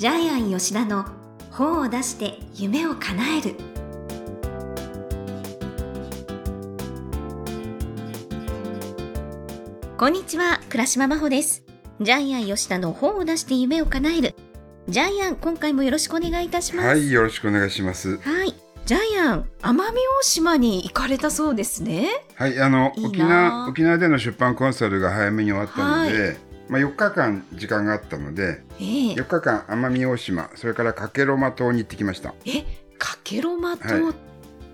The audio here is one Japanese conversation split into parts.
ジャイアン吉田の本を出して夢を叶える。こんにちは倉島真帆です。ジャイアン吉田の本を出して夢を叶える。ジャイアン今回もよろしくお願いいたします。はい、よろしくお願いします。はい。ジャイアン奄美大島に行かれたそうですね。はい、あの沖縄沖縄での出版コンサルが早めに終わったので、まあ4日間時間があったので、ええ4日間奄美大島、それから加計呂麻島に行ってきました。えかけろまはい島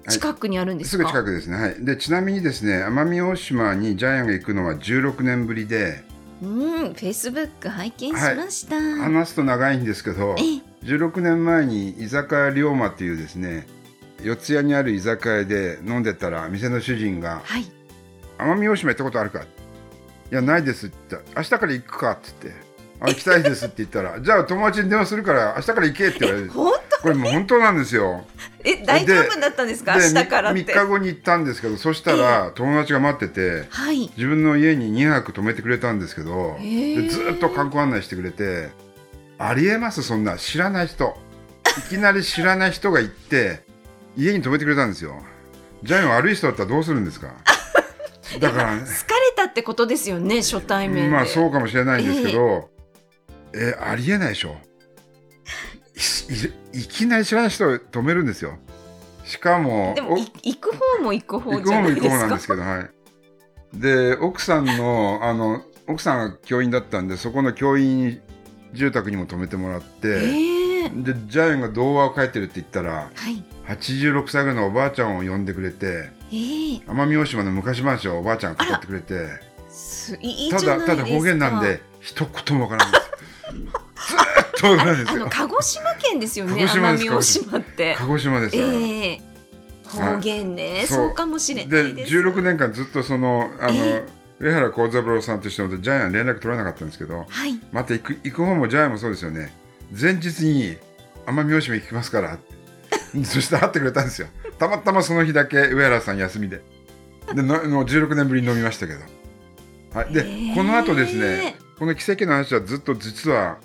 近くにあるんですか、すぐ近くですね。はい。でちなみにですね、奄美大島にジャイアンが行くのは16年ぶりで、うん、フェイスブック拝見しました。話すと長いんですけど、ええ、16年前に居酒屋龍馬っていうですね、四谷にある居酒屋で飲んでたら店の主人がはい。奄美大島行ったことあるか？いやないですって。言った明日から行くかって言って。あ行きたいですって言ったら じゃあ友達に電話するから明日から行けって言われて 本これもう本当なんですよ。当え大丈夫だったんですか？で明日からっ3て。日後に行ったんですけどそしたら友達が待っててはい。自分の家に2泊泊めてくれたんですけどずっと観光案内してくれてありえますそんな。知らない人。いきなり知らない人が行って家に泊めてくれたんですよ。ジャイアン悪い人だったらどうするんですか？だから 疲れたってことですよね初対面で。まあそうかもしれないんですけど、えありえないでしょいいいきなり知らない人を止めるんですよしかもでも行く方も行く方行くじゃ方も行く方ないですか。なんですけどはいで奥さんのあの奥さんが教員だったんでそこの教員住宅にも泊めてもらって、ええでジャイアンが童話を書いてるって言ったらはい。86歳ぐらいのおばあちゃんを呼んでくれてええ。奄美大島の昔話をおばあちゃんが語ってくれてた。だただ方言なんで一言もわからない。んですずーっとわからないんですよ。あの鹿児島県ですよね。鹿児島です奄美大島って。鹿児島です、ええ。方言ね、そう。かもしれないでです。16年間ずっとそのあの、え上原幸三郎さんとしてもジャイアン連絡取らなかったんですけどはい。また行く行く方もジャイアンもそうですよね。前日に奄美大島行きますから そして会ってくれたんですよたまたまその日だけ上原さん休みで。でのの16年ぶりに飲みましたけど、はい、で、この後ですねこの奇跡の話はずっと実は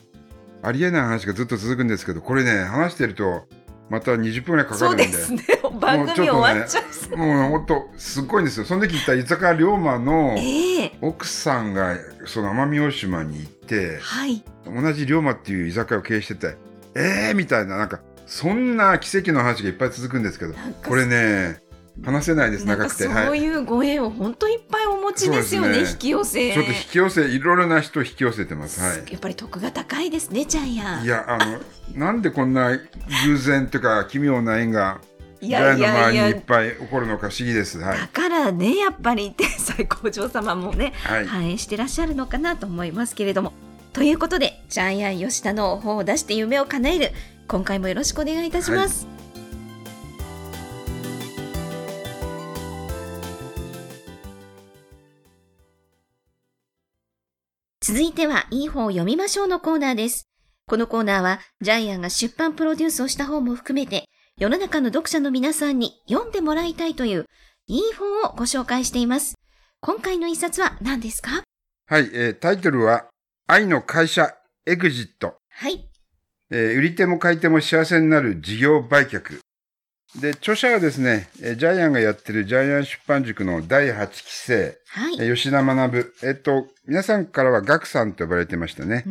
ありえない話がずっと続くんですけどこれね話してるとまた20分ぐらいかかそうるんで。ですね。番組終わっちゃう。もう本当すっごいんですよ。その時行った居酒屋龍馬のええ。奥さんがその奄美大島に行ってはい。同じ龍馬っていう居酒屋を経営しててえーみたいななんかそんな奇跡の話がいっぱい続くんですけどこれね話せないです長くて。そうはいいうご縁を本当いっぱいお持ちですよね、引き寄せ。ちょっと引き寄せいろいろな人を引き寄せてます。はやっぱり得が高いですね、ジャイアン。いいやあのなんでこんな偶然というか奇妙な縁がいジャイアンの周りにいっや。ぱい起こるのか不思議です。はい。だからね、やっぱり天才工場様もね、はい、反映してらっしゃるのかなと思いますけれども。ということで、ジャイアン吉田の本を出して夢を叶える、今回もよろしくお願いいたします。続いては、いい本を読みましょうのコーナーです。このコーナーは、ジャイアンが出版プロデュースをした本も含めて、世の中の読者の皆さんに読んでもらいたいという、いい本をご紹介しています。今回の一冊は何ですか？はいえータイトルは「愛の会社エグジット」はい。えー売り手も買い手も幸せになる事業売却。で、著者はですね、えージャイアンがやってるジャイアン出版塾の第8期生、はい。えー吉田学。えっと、皆さんからはガクさんと呼ばれてましたね。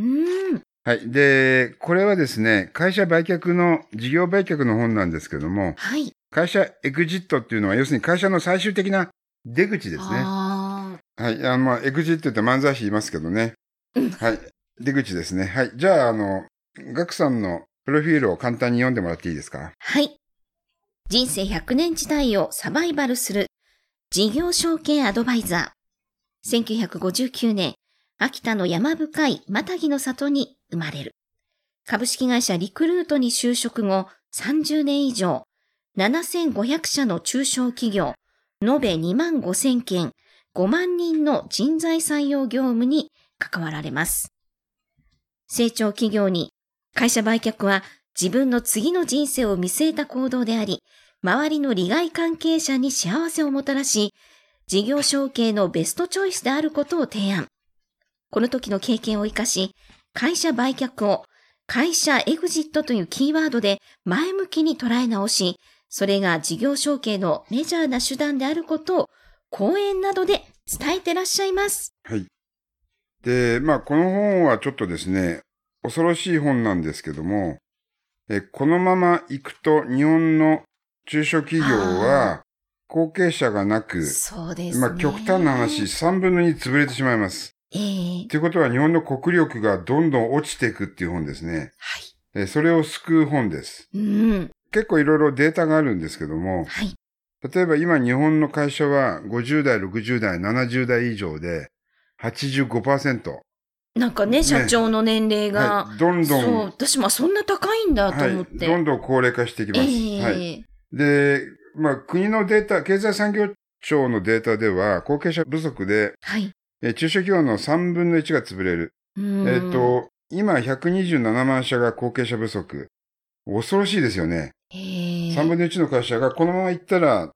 はい。で、これはですね、会社売却の、事業売却の本なんですけども、はい。会社エグジットっていうのは、要するに会社の最終的な出口ですね。あはい。あの、まあ、エグジットって漫才師いますけどね。うんはい。出口ですね。はい。じゃあ、あの、ガクさんのプロフィールを簡単に読んでもらっていいですか？はい。人生100年時代をサバイバルする事業承継アドバイザー。1959年、秋田の山深いマタギの里に生まれる。株式会社リクルートに就職後30年以上、7500社の中小企業、延べ2万5000件、5万人の人材採用業務に関わられます。成長企業に会社売却は自分の次の人生を見据えた行動であり、周りの利害関係者に幸せをもたらし、事業承継のベストチョイスであることを提案。この時の経験を活かし、会社売却を会社エグジットというキーワードで前向きに捉え直し、それが事業承継のメジャーな手段であることを講演などで伝えてらっしゃいます。はい。で、まあ、この本はちょっとですね、恐ろしい本なんですけども、えこのまま行くと日本の中小企業は後継者がなく、そうですね。まあ、極端な話、3分の2潰れてしまいます。ええということは日本の国力がどんどん落ちていくっていう本ですね。はい。えそれを救う本です。うん。結構いろいろデータがあるんですけども、はい。例えば今日本の会社は50代、60代、70代以上で85%。なんかね、社長の年齢が、はい、どんどそう、ん、私もそんな高いんだとはい、思って。どんどん高齢化していきます。ええはい。で、まあ国のデータ、経済産業庁のデータでは後継者不足で、はい。え中小企業の3分の1が潰れる。うんえっ、、と、今127万社が後継者不足。恐ろしいですよね。え3え分の1の会社がこのまま行ったら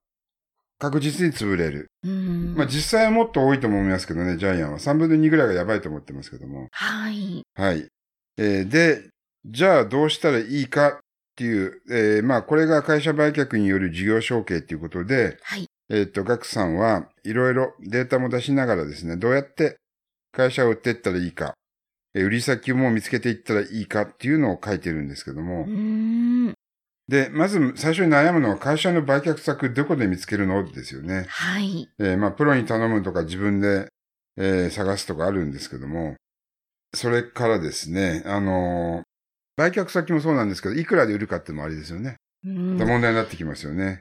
確実に潰れる。うん。まあ実際はもっと多いと思いますけどね、ジャイアンは。3分の2ぐらいがやばいと思ってますけども。はい。はい。えーで、じゃあどうしたらいいかっていう、えーまあこれが会社売却による事業承継っていうことで、はい。えっ、と、ガクさんはいろいろデータも出しながらですね、どうやって会社を売っていったらいいか、えー売り先も見つけていったらいいかっていうのを書いてるんですけどもう、ん。で、まず最初に悩むのは会社の売却先どこで見つけるの？ですよね。はい。えーまあ、プロに頼むとか自分で、えー探すとかあるんですけども、それからですね、あのー売却先もそうなんですけど、いくらで売るかっていうのもありですよね。うん。問題になってきますよね。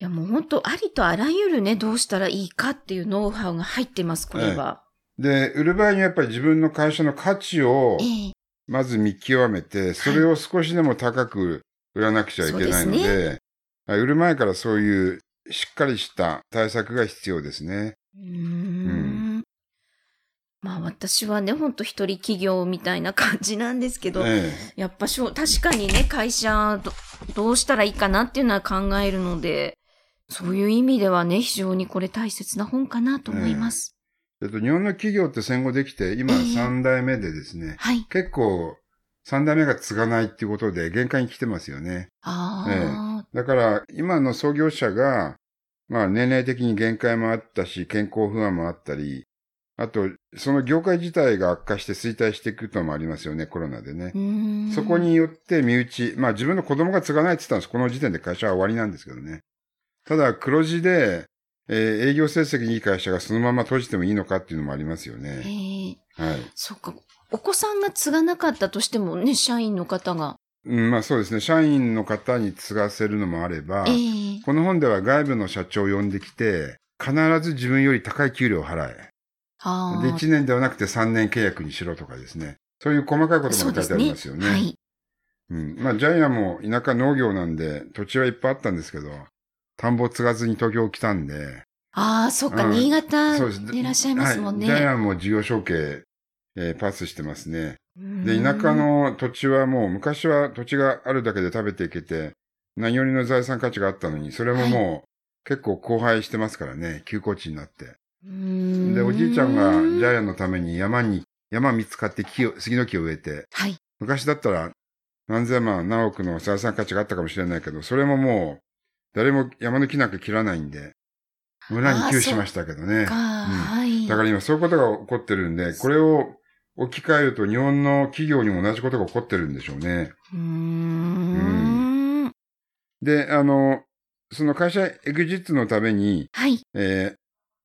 いやもう本当ありとあらゆるね、どうしたらいいかっていうノウハウが入ってます、これは。で、売る場合にはやっぱり自分の会社の価値をええまず見極めて、それを少しでも高く売らなくちゃいけないので、ではい売る前からそういうしっかりした対策が必要ですね。うーん。まあ私はね、ほんと一人企業みたいな感じなんですけど、えやっぱしょ確かにね、会社ど、どうしたらいいかなっていうのは考えるので、そういう意味ではね、非常にこれ大切な本かなと思います。えっと、日本の企業って戦後できて、今ええ3代目でですね、はい。結構3代目が継がないっていうことで限界に来てますよね。ああ、だから今の創業者が、まあ年齢的に限界もあったし、健康不安もあったり、あと、その業界自体が悪化して衰退していくこともありますよね、コロナでね。そこによって身内、まあ自分の子供が継がないって言ったんです。この時点で会社は終わりなんですけどね。ただ黒字で、えー営業成績にいい会社がそのまま閉じてもいいのかっていうのもありますよえね。えはい。そっか。お子さんが継がなかったとしてもね、社員の方が。うん、まあそうですね。社員の方に継がせるのもあれば、ええこの本では外部の社長を呼んできて、必ず自分より高い給料を払え。で、ああ。1年ではなくて3年契約にしろとかですね。そういう細かいことも書いてありますよね。はい。うん。まあ、ジャイアンも田舎農業なんで、土地はいっぱいあったんですけど、田んぼ継がずに東京来たんで、ああ、そっか、うん新潟そうです。にいらっしゃいますもんね。はい、ジャイアンも事業承継、えーパスしてますね。で、うん田舎の土地はもう、昔は土地があるだけで食べていけて、何よりの財産価値があったのに、それももう、結構荒廃してますからね、休耕地になって。で、おじいちゃんがジャイアンのために山に、山見つかって木を、杉の木を植えて、はい。昔だったら何千万、何億の財産価値があったかもしれないけど、それももう、誰も山の木なんか切らないんで、村に寄付しましたけどね。か、はい。だから今そういうことが起こってるんで、これを置き換えると日本の企業にも同じことが起こってるんでしょうね。うーん。で、あの、その会社エグジットのために、はい。えー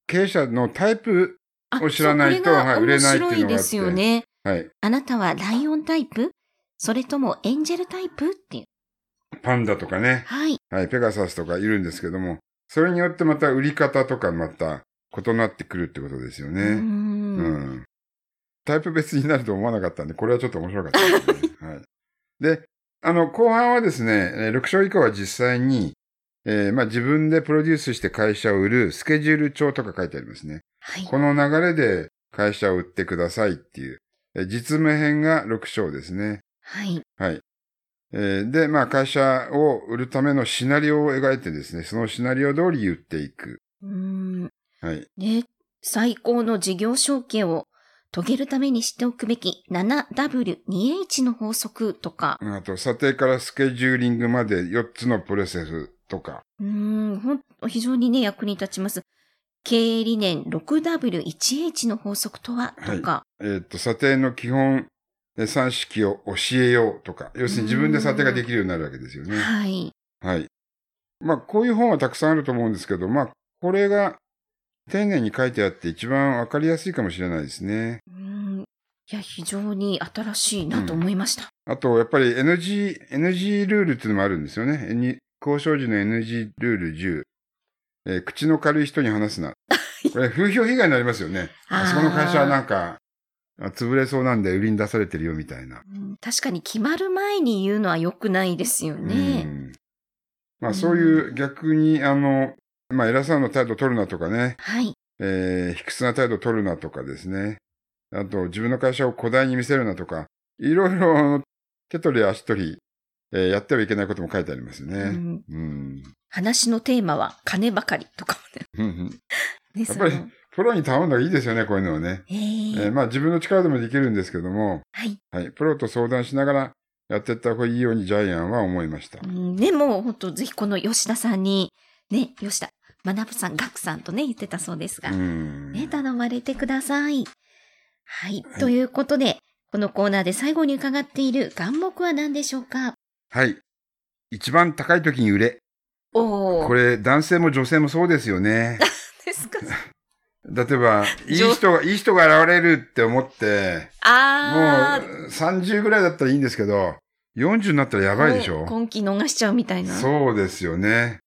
経営者のタイプ、あを知らないとはい売れないっていうのがあって面白いですよね。はい、あなたはライオンタイプ？それともエンジェルタイプっていう？パンダとかね、はい。はい、ペガサスとかいるんですけども、それによってまた売り方とかまた異なってくるってことですよ。ね。うんん。タイプ別になると思わなかったんで、これはちょっと面白かったですね。はい。で、あの、後半はですね、えー6章以降は実際に、えーまあ自分でプロデュースして会社を売るスケジュール帳とか書いてありますね。はい。この流れで会社を売ってくださいっていう、えー実務編が6章ですね。はい。はい。えーで、まあ会社を売るためのシナリオを描いてですね、そのシナリオ通り言っていく。うーん。はい。ね、最高の事業承継を遂げるために知っておくべき 7W2H の法則とか、あと、査定からスケジューリングまで4つのプロセスとか。うーん、ほんと非常にね、役に立ちます。経営理念 6W1H の法則とは？とか、えっ、と、査定の基本、え算式を教えようとか。要するに自分で査定ができるようになるわけですよね。はい。はい。まあ、こういう本はたくさんあると思うんですけど、まあ、これが丁寧に書いてあって一番わかりやすいかもしれないですね。うーんいや、非常に新しいなと思いました。あと、やっぱり NG、NG ルールっていうのもあるんですよね。N- 交渉時の NG ルール10。えー口の軽い人に話すな。これ、風評被害になりますよね。あそこの会社はなんか、あ潰れそうなんで売りに出されてるよみたいな。うん確かに決まる前に言うのは良くないですようね。んまあ、そういう逆に、あの、まあ、偉そうな態度取るなとかね。はい。えー、卑屈な態度取るなとかですね。あと、自分の会社を古代に見せるなとか、いろいろ手取り足取り、えーやってはいけないことも書いてありますよね。うんうん。話のテーマは金ばかりとかやっぱりプロに頼んだらいいですよね、こういうのはね。えーえーまあ自分の力でもできるんですけども、はい。はい、プロと相談しながらやっていった方がいいようにジャイアンは思いましたう。んでも、本当ぜひこの吉田さんに、ね、吉田、学さん、学さんとね、言ってたそうですが、うん。ね、頼まれてください。はい。ということで、このコーナーで最後に伺っている願目は何でしょうか？はい。一番高い時に売れ。おー。これ男性も女性もそうですよね。ですか 例えば、いい人が、いい人が現れるって思って、もあう30ぐらいだったらいいんですけど、40になったらやー。ばいでしょ今期逃しちゃうみたいな。そうですよね。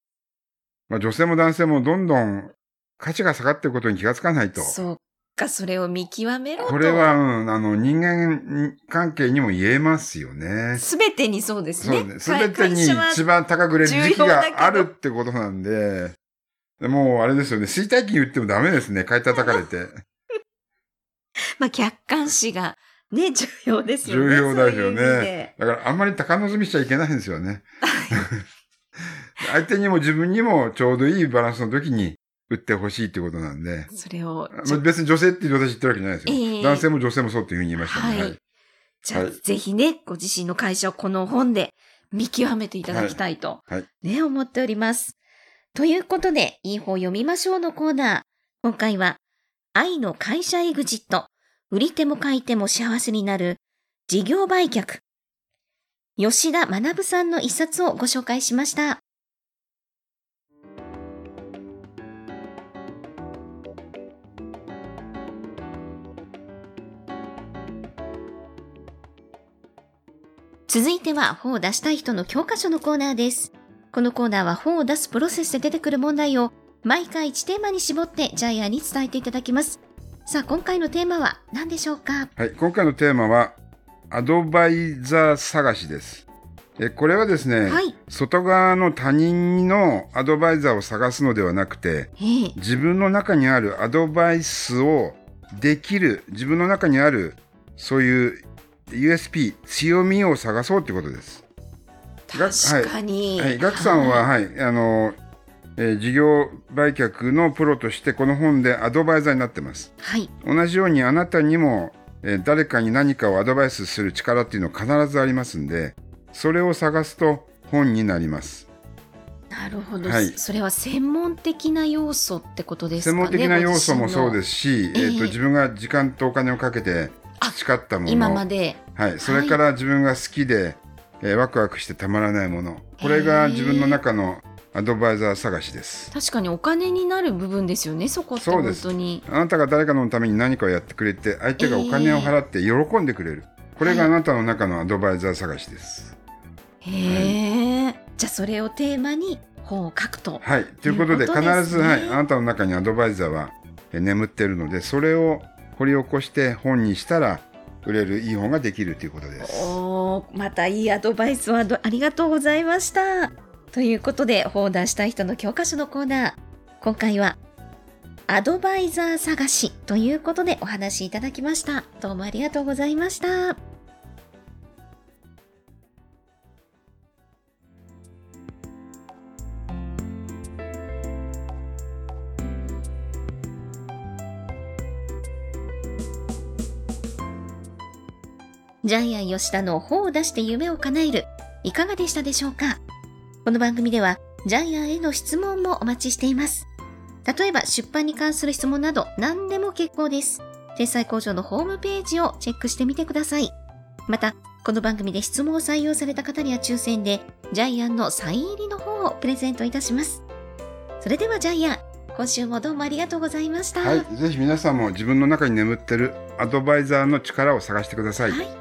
まあ女性も男性もどんどん価値が下がっていることに気がつかないと。そうか、それを見極めろと。これは、うん、あの、人間関係にも言えますよね。すべてにそうですね。すべてに一番高く売れる時期があるってことなんで、でもうあれですよね。衰退期に売ってもダメですね。買い叩かれて。まあ、客観視がね、重要ですよね。重要だよねだからあんまり高望みしちゃいけないんですよね。相手にも自分にもちょうどいいバランスの時に売ってほしいってことなんで。それを、まあ別に女性って私言ってるわけじゃないですよ。ええ男性も女性もそうっていうふうに言いましたね。はいじゃあ、はいぜひね、ご自身の会社をこの本で見極めていただきたいと、はいはいね、思っております。ということで、いい本読みましょうのコーナー。今回は、愛の会社エグジット。売り手も買い手も幸せになる事業売却。吉田学さんの一冊をご紹介しました。続いては本を出したい人の教科書のコーナーです。このコーナーは本を出すプロセスで出てくる問題を毎回1テーマに絞ってジャイアンに伝えていただきます。さあ、今回のテーマは何でしょうか？はい。今回のテーマは、アドバイザー探しです。えこれはですね、はい。外側の他人のアドバイザーを探すのではなくて、ええ自分の中にあるアドバイスをできる、自分の中にある、そういう USP、強みを探そうということです。が確かに。はい、ガクさんは、はい、あの、えー事業売却のプロとしてこの本でアドバイザーになってます。はい。同じようにあなたにも、えー誰かに何かをアドバイスする力っていうのは必ずありますんで、それを探すと本になります。なるほど、はいそれは専門的な要素ってことですかね。専門的な要素もそうですすし、えええーと自分が時間とお金をかけて培ったもの、今まで。はい、それから自分が好きで、えーワクワクしてたまらないもの、これが自分の中のアドバイザー探しです。確かにお金になる部分ですよね、そこって本そうです当に。あなたが誰かのために何かをやってくれて、相手がお金を払って喜んでくれる。これがあなたの中のアドバイザー探しです。へえ。じゃあそれをテーマに本を書くと。はい。ということで、ね必ず、はい、あなたの中にアドバイザーはえ眠っているので、それを掘り起こして本にしたら、売れるいい本ができるということです。おまたいいアドバイスはあどありがとうございました。ということで、本を出したい人の教科書のコーナー。今回は、アドバイザー探しということでお話しいただきました。どうもありがとうございました。ジャイアン吉田の本を出して夢を叶える、いかがでしたでしょうか？この番組では、ジャイアンへの質問もお待ちしています。例えば、出版に関する質問など何でも結構です。天才工場のホームページをチェックしてみてください。また、この番組で質問を採用された方には抽選で、ジャイアンのサイン入りの本をプレゼントいたします。それではジャイアン、今週もどうもありがとうございました。はい、ぜひ皆さんも自分の中に眠ってるアドバイザーの力を探してください。はい